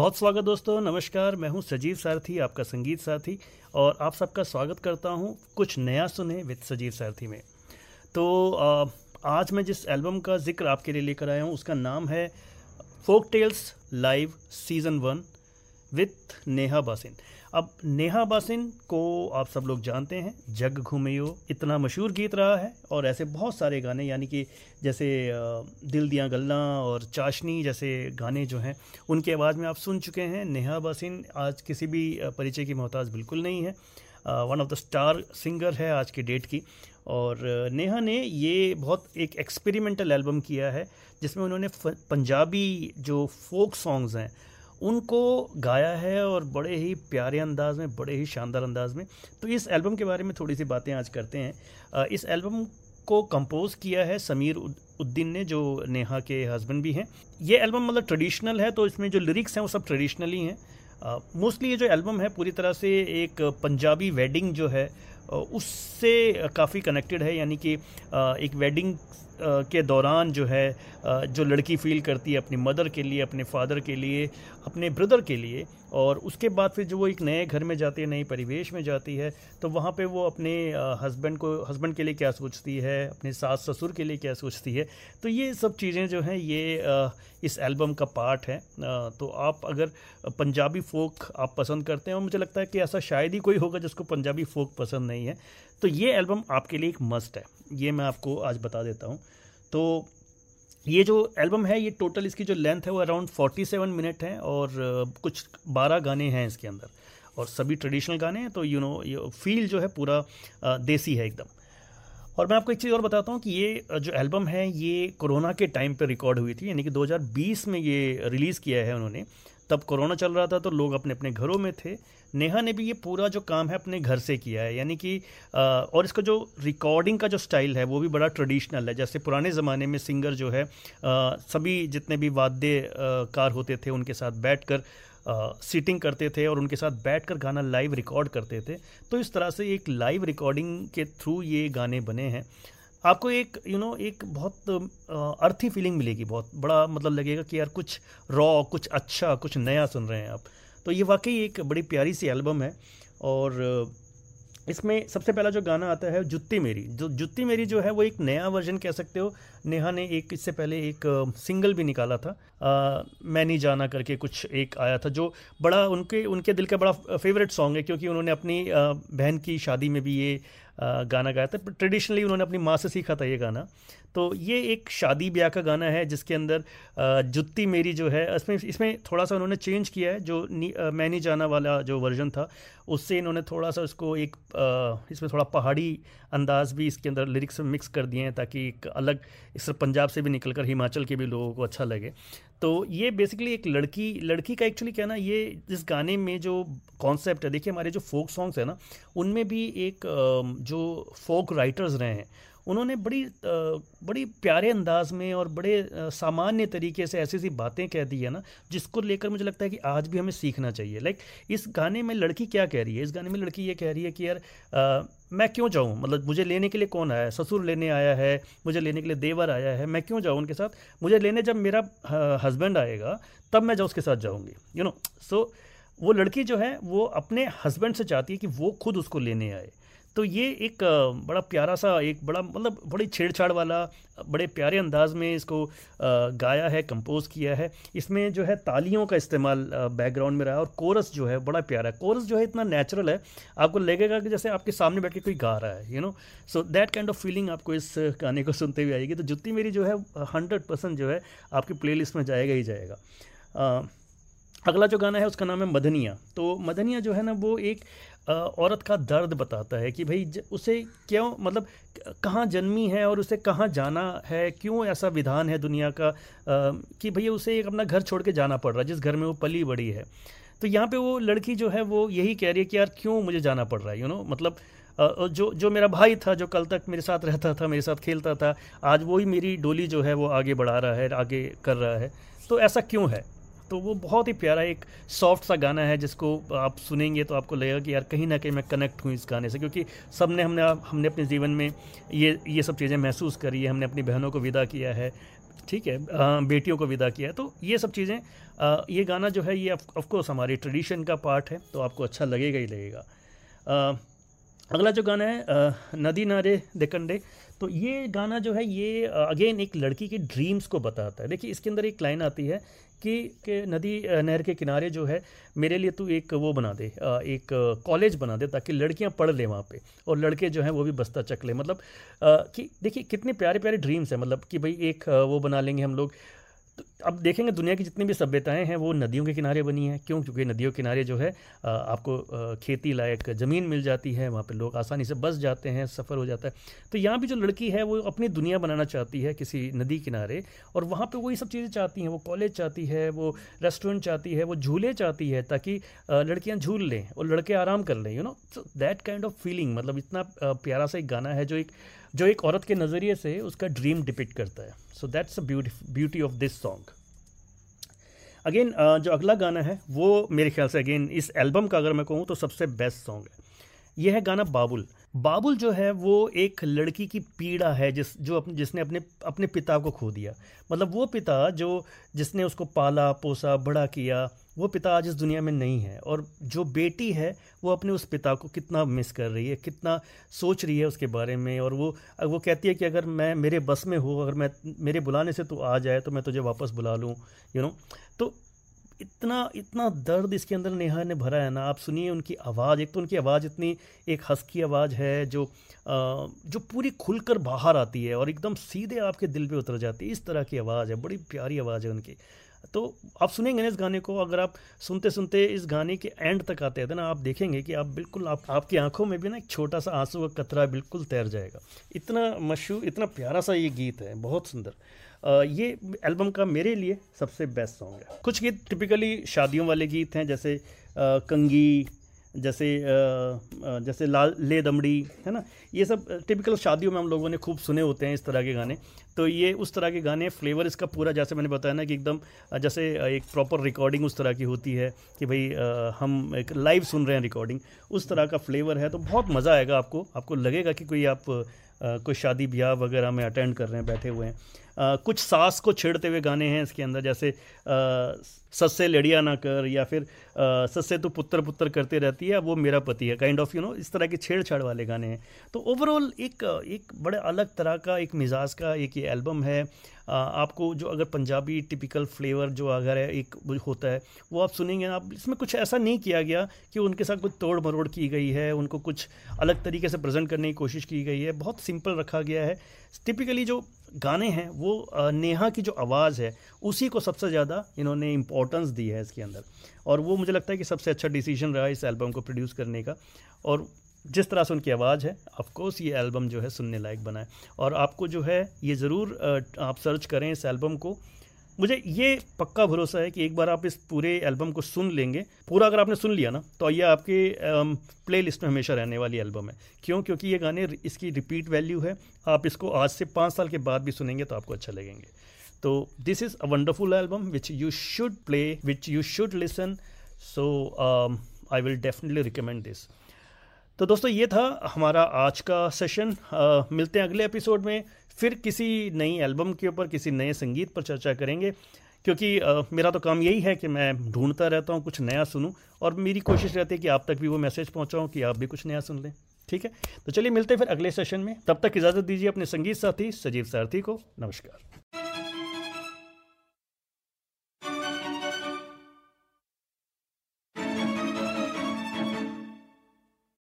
बहुत स्वागत दोस्तों, नमस्कार। मैं हूँ सजीव सारथी, आपका संगीत साथी, और आप सबका स्वागत करता हूँ कुछ नया सुने विद सजीव सारथी में। तो आज मैं जिस एल्बम का ज़िक्र आपके लिए लेकर आया हूँ, उसका नाम है folk tales live season one with Neha Basin. अब नेहा बासिन को आप सब लोग जानते हैं, जग घूमियो इतना मशहूर गीत रहा है और ऐसे बहुत सारे गाने, यानी कि जैसे दिल दिया गल्ला और चाशनी जैसे गाने जो हैं, उनकी आवाज़ में आप सुन चुके हैं। नेहा बासिन आज किसी भी परिचय की मोहताज बिल्कुल नहीं है। One of the star singer है आज की डेट की। और नेहा ने ये बहुत एक एक्सपेरिमेंटल एल्बम किया है, जिसमें उन्होंने पंजाबी जो फोक सॉन्ग्स हैं उनको गाया है और बड़े ही प्यारे अंदाज में, बड़े ही शानदार अंदाज में। तो इस एल्बम के बारे में थोड़ी सी बातें आज करते हैं। इस एल्बम को कंपोज किया है समीर उद्दीन ने, जो नेहा के हस्बैंड भी हैं। ये एल्बम मतलब ट्रेडिशनल है तो इसमें जो लिरिक्स हैं वो सब ट्रेडिशनल ही। हैं मोस्टली ये जो एल्बम है, पूरी तरह से एक पंजाबी वेडिंग जो है उससे काफ़ी कनेक्टेड है, यानी कि एक वेडिंग के दौरान जो है जो लड़की फील करती है अपनी मदर के लिए, अपने फादर के लिए, अपने ब्रदर के लिए, और उसके बाद फिर जो वो एक नए घर में जाती है नए परिवेश में जाती है तो वहाँ पे वो अपने हस्बैंड को हस्बैंड के लिए क्या सोचती है, अपने सास ससुर के लिए क्या सोचती है तो ये सब चीज़ें जो हैं, ये इस एल्बम का पार्ट है। तो आप अगर पंजाबी फोक आप पसंद करते हैं, और मुझे लगता है कि ऐसा शायद ही कोई होगा जिसको पंजाबी फोक पसंद नहीं है तो ये एल्बम आपके लिए एक मस्ट है। ये मैं आपको आज बता देता हूँ। तो ये जो एल्बम है, ये टोटल इसकी जो लेंथ है वो अराउंड 47 मिनट है और कुछ 12 गाने हैं इसके अंदर और सभी ट्रेडिशनल गाने हैं तो यू नो ये फील जो है पूरा देसी है एकदम। और मैं आपको एक चीज़ और बताता हूँ कि ये जो एल्बम है, ये कोरोना के टाइम पे रिकॉर्ड हुई थी, यानी कि 2020 में ये रिलीज़ किया है उन्होंने। तब कोरोना चल रहा था तो लोग अपने अपने घरों में थे। नेहा ने भी ये पूरा जो काम है अपने घर से किया है। यानी कि और इसका जो रिकॉर्डिंग का जो स्टाइल है, वो भी बड़ा ट्रेडिशनल है। जैसे पुराने ज़माने में सिंगर जो है सभी जितने भी वाद्य कार होते थे, उनके साथ बैठ कर सीटिंग करते थे और उनके साथ बैठकर गाना लाइव रिकॉर्ड करते थे। तो इस तरह से एक लाइव रिकॉर्डिंग के थ्रू ये गाने बने हैं। आपको एक यू you नो know, एक बहुत अर्थी फीलिंग मिलेगी बहुत। बड़ा मतलब लगेगा कि यार कुछ रॉ कुछ अच्छा कुछ नया सुन रहे हैं आप। तो ये वाकई एक बड़ी प्यारी सी एल्बम है और इसमें सबसे पहला जो गाना आता है जुत्ती मेरी। जो जुत्ती मेरी जो है वो एक नया वर्जन कह सकते हो। नेहा ने एक इससे पहले एक सिंगल भी निकाला था। आ, मैं नहीं जाना करके कुछ एक आया था जो बड़ा उनके उनके दिल का बड़ा फेवरेट सॉन्ग है क्योंकि उन्होंने अपनी बहन की शादी में भी ये गाना गाया था। ट्रेडिशनली उन्होंने अपनी माँ से सीखा था ये गाना। तो ये एक शादी ब्याह का गाना है, जिसके अंदर जुत्ती मेरी जो है, इसमें इसमें थोड़ा सा उन्होंने चेंज किया है, जो मैं नहीं जाना वाला जो वर्जन था, उससे इन्होंने थोड़ा सा उसको एक इसमें थोड़ा पहाड़ी अंदाज भी इसके अंदर लिरिक्स में मिक्स कर दिए हैं, ताकि एक अलग, इस पंजाब से भी निकल कर हिमाचल के भी लोगों को अच्छा लगे। तो ये बेसिकली एक लड़की लड़की का एक्चुअली क्या ना, ये इस गाने में जो कॉन्सेप्ट है, देखिए हमारे जो फोक सॉन्ग्स हैं ना, उनमें भी एक जो फोक राइटर्स रहे हैं उन्होंने बड़ी बड़ी प्यारे अंदाज में और बड़े सामान्य तरीके से ऐसी ऐसी बातें कह दी है ना जिसको लेकर मुझे लगता है कि आज भी हमें सीखना चाहिए। लाइक इस गाने में लड़की क्या कह रही है? इस गाने में लड़की ये कह रही है कि यार आ, मैं क्यों जाऊँ? मतलब मुझे लेने के लिए कौन आया है? ससुर लेने आया है मुझे लेने के लिए देवर आया है मैं क्यों जाऊँ उनके साथ? मुझे लेने जब मेरा हस्बैंड आएगा तब मैं जब उसके साथ जाऊँगी यू नो सो वो लड़की जो है वो अपने हस्बैंड से चाहती है कि वो खुद उसको लेने आए। तो ये एक बड़ा प्यारा सा, एक बड़ा मतलब बड़ी छेड़छाड़ वाला, बड़े प्यारे अंदाज में इसको गाया है कंपोज किया है। इसमें जो है तालियों का इस्तेमाल बैकग्राउंड में रहा है और कोरस जो है बड़ा प्यारा। है कोरस जो है इतना नेचुरल है, आपको लगेगा कि जैसे आपके सामने बैठ के कोई गा रहा है you know so that kind of feeling आपको इस गाने को सुनते हुए आएगी। तो जुत्ती मेरी जो है हंड्रेड परसेंट जो है, आपकी प्ले में जाएगा ही जाएगा। अगला जो गाना है उसका नाम है मदनिया। तो मदनिया जो है ना, वो एक औरत का दर्द बताता है कि भाई उसे क्यों मतलब कहाँ जन्मी है और उसे कहाँ जाना है, क्यों ऐसा विधान है दुनिया का कि भैया उसे एक अपना घर छोड़ के जाना पड़ रहा है, जिस घर में वो पली बड़ी है। तो यहाँ पे वो लड़की जो है, वो यही कह रही है कि, यार, क्यों मुझे जाना पड़ रहा है? यू नो मतलब जो जो मेरा भाई था, जो कल तक मेरे साथ रहता था, मेरे साथ खेलता था, आज वही मेरी डोली जो है, वो आगे बढ़ा रहा है, आगे कर रहा है। तो ऐसा क्यों है? तो वो बहुत ही प्यारा एक सॉफ्ट सा गाना है जिसको आप सुनेंगे तो आपको लगेगा कि यार कहीं ना कहीं मैं कनेक्ट हूँ इस गाने से, क्योंकि सबने हमने हमने अपने जीवन में ये ये सब चीज़ें महसूस करी है, हमने अपनी बहनों को विदा किया है, ठीक है बेटियों को विदा किया है तो ये सब चीज़ें ये गाना जो है ये ऑफकोर्स हमारी ट्रेडिशन का पार्ट है तो आपको अच्छा लगेगा ही लगेगा। अगला जो गाना है नदी नारे देखंडे तो ये गाना जो है ये अगेन एक लड़की के ड्रीम्स को बताता है। देखिए, इसके अंदर एक लाइन आती है कि, के नदी नहर के किनारे जो है, मेरे लिए तू एक वो बना दे एक कॉलेज बना दे ताकि लड़कियाँ पढ़ लें वहाँ पे और लड़के जो हैं वो भी बस्ता चक लें। मतलब कि देखिए कितने प्यारे प्यारे ड्रीम्स हैं मतलब कि भाई एक वो बना लेंगे हम लोग तो अब देखेंगे दुनिया की जितनी भी सभ्यताएँ हैं, वो नदियों के किनारे बनी हैं। क्यों? क्योंकि नदियों के किनारे जो है आपको खेती लायक ज़मीन मिल जाती है, वहाँ पर लोग आसानी से बस जाते हैं, सफ़र हो जाता है। तो यहाँ भी जो लड़की है, वो अपनी दुनिया बनाना चाहती है किसी नदी किनारे और वहाँ पर वही सब चीज़ें चाहती हैं। वो कॉलेज चाहती है, वो रेस्टोरेंट चाहती है, वो झूले चाहती है ताकि लड़कियाँ झूल लें और लड़के आराम कर लें you know that kind of feeling मतलब इतना प्यारा सा एक गाना है जो एक जो एक औरत के नज़रिए से उसका ड्रीम डिपिक्ट करता है। So that's a beauty of this song again जो अगला गाना है, वो मेरे ख्याल से अगेन इस एल्बम का अगर मैं कहूँ तो सबसे बेस्ट सॉन्ग है। यह है गाना बाबुल। बाबुल जो है वो एक लड़की की पीड़ा है, जिस, जो अपने जिसने अपने अपने पिता को खो दिया। मतलब वो पिता जो, जिसने उसको पाला, पोसा, बड़ा किया, वो पिता आज इस दुनिया में नहीं है। और जो बेटी है, वो अपने उस पिता को कितना मिस कर रही है, कितना सोच रही है उसके बारे में। और वो वो कहती है कि अगर मैं मेरे बस में हो, अगर मैं मेरे बुलाने से तू आ जाए तो मैं तुझे वापस बुला लूँ यू नो तो इतना इतना दर्द इसके अंदर नेहा ने भरा है ना। आप सुनिए उनकी आवाज़। एक तो उनकी आवाज़ इतनी एक हंसकी आवाज़ है जो आ, जो पूरी खुलकर बाहर आती है और एकदम सीधे आपके दिल पे उतर जाती है। इस तरह की आवाज़ है बड़ी प्यारी आवाज़ है उनकी। तो आप सुनेंगे ना इस गाने को अगर आप सुनते सुनते इस गाने के एंड तक आते हैं ना आप देखेंगे कि आप बिल्कुल आप आपकी आँखों में भी ना एक छोटा सा आँसू का कतरा बिल्कुल तैर जाएगा। इतना मशहूर इतना प्यारा सा ये गीत है बहुत सुंदर। ये एल्बम का मेरे लिए सबसे बेस्ट सॉन्ग है। कुछ गीत टिपिकली शादियों वाले गीत हैं, जैसे कंगी, जैसे जैसे लाल, ले दमड़ी, है ना? ये सब टिपिकल शादियों में हम लोगों ने खूब सुने होते हैं इस तरह के गाने। तो ये उस तरह के गाने फ्लेवर इसका पूरा, जैसे मैंने बताया ना कि एकदम जैसे एक प्रॉपर रिकॉर्डिंग उस तरह की होती है कि भाई हम एक लाइव सुन रहे हैं रिकॉर्डिंग उस तरह का फ्लेवर है तो बहुत मज़ा आएगा आपको। आपको लगेगा कि कोई आप कोई शादी ब्याह वगैरह में अटेंड कर रहे हैं, बैठे हुए हैं। कुछ सास को छेड़ते हुए गाने हैं इसके अंदर, जैसे सस्से लड़िया ना कर, या फिर सस्से तो पुत्र पुत्र करते रहती है, वो मेरा पति है काइंड ऑफ़ यू नो इस तरह के छेड़छाड़ वाले गाने हैं। तो ओवरऑल एक एक बड़े अलग तरह का, एक मिजाज का एक ये एल्बम है आपको जो अगर पंजाबी टिपिकल फ्लेवर जो अगर है, एक होता है, वो आप सुनेंगे आप इसमें कुछ ऐसा नहीं किया गया कि उनके साथ कुछ तोड़ मरोड़ की गई है, उनको कुछ अलग तरीके से प्रेजेंट करने की कोशिश की गई है। बहुत सिंपल रखा गया है। टिपिकली जो गाने हैं, वो नेहा की जो आवाज़ है, उसी को सबसे ज़्यादा इन्होंने इम्पोर्टेंस दी है इसके अंदर। और वो मुझे लगता है कि सबसे अच्छा डिसीज़न रहा इस एल्बम को प्रोड्यूस करने का। और जिस तरह से उनकी आवाज़ है ऑफकोर्स ये एल्बम जो है सुनने लायक बना है। और आपको जो है, ये ज़रूर आप सर्च करें इस एल्बम को। मुझे ये पक्का भरोसा है कि एक बार आप इस पूरे एल्बम को सुन लेंगे। पूरा अगर आपने सुन लिया ना तो ये आपके प्ले लिस्ट में हमेशा रहने वाली एल्बम है। क्यों? क्योंकि ये गाने इसकी रिपीट वैल्यू है। आप इसको आज से पाँच साल के बाद भी सुनेंगे तो आपको अच्छा लगेंगे। तो this is a wonderful album which you should play which you should listen so I will definitely recommend this तो दोस्तों ये था हमारा आज का सेशन uh, मिलते हैं अगले एपिसोड में। फिर किसी नई एल्बम के ऊपर किसी नए संगीत पर चर्चा करेंगे। क्योंकि आ, मेरा तो काम यही है कि मैं ढूंढता रहता हूँ कुछ नया सुनूं। और मेरी कोशिश रहती है कि आप तक भी वो मैसेज पहुँचाऊँ कि आप भी कुछ नया सुन लें। ठीक है? तो चलिए मिलते हैं फिर अगले सेशन में। तब तक इजाज़त दीजिए अपने संगीत साथी सजीव सारथी को। नमस्कार।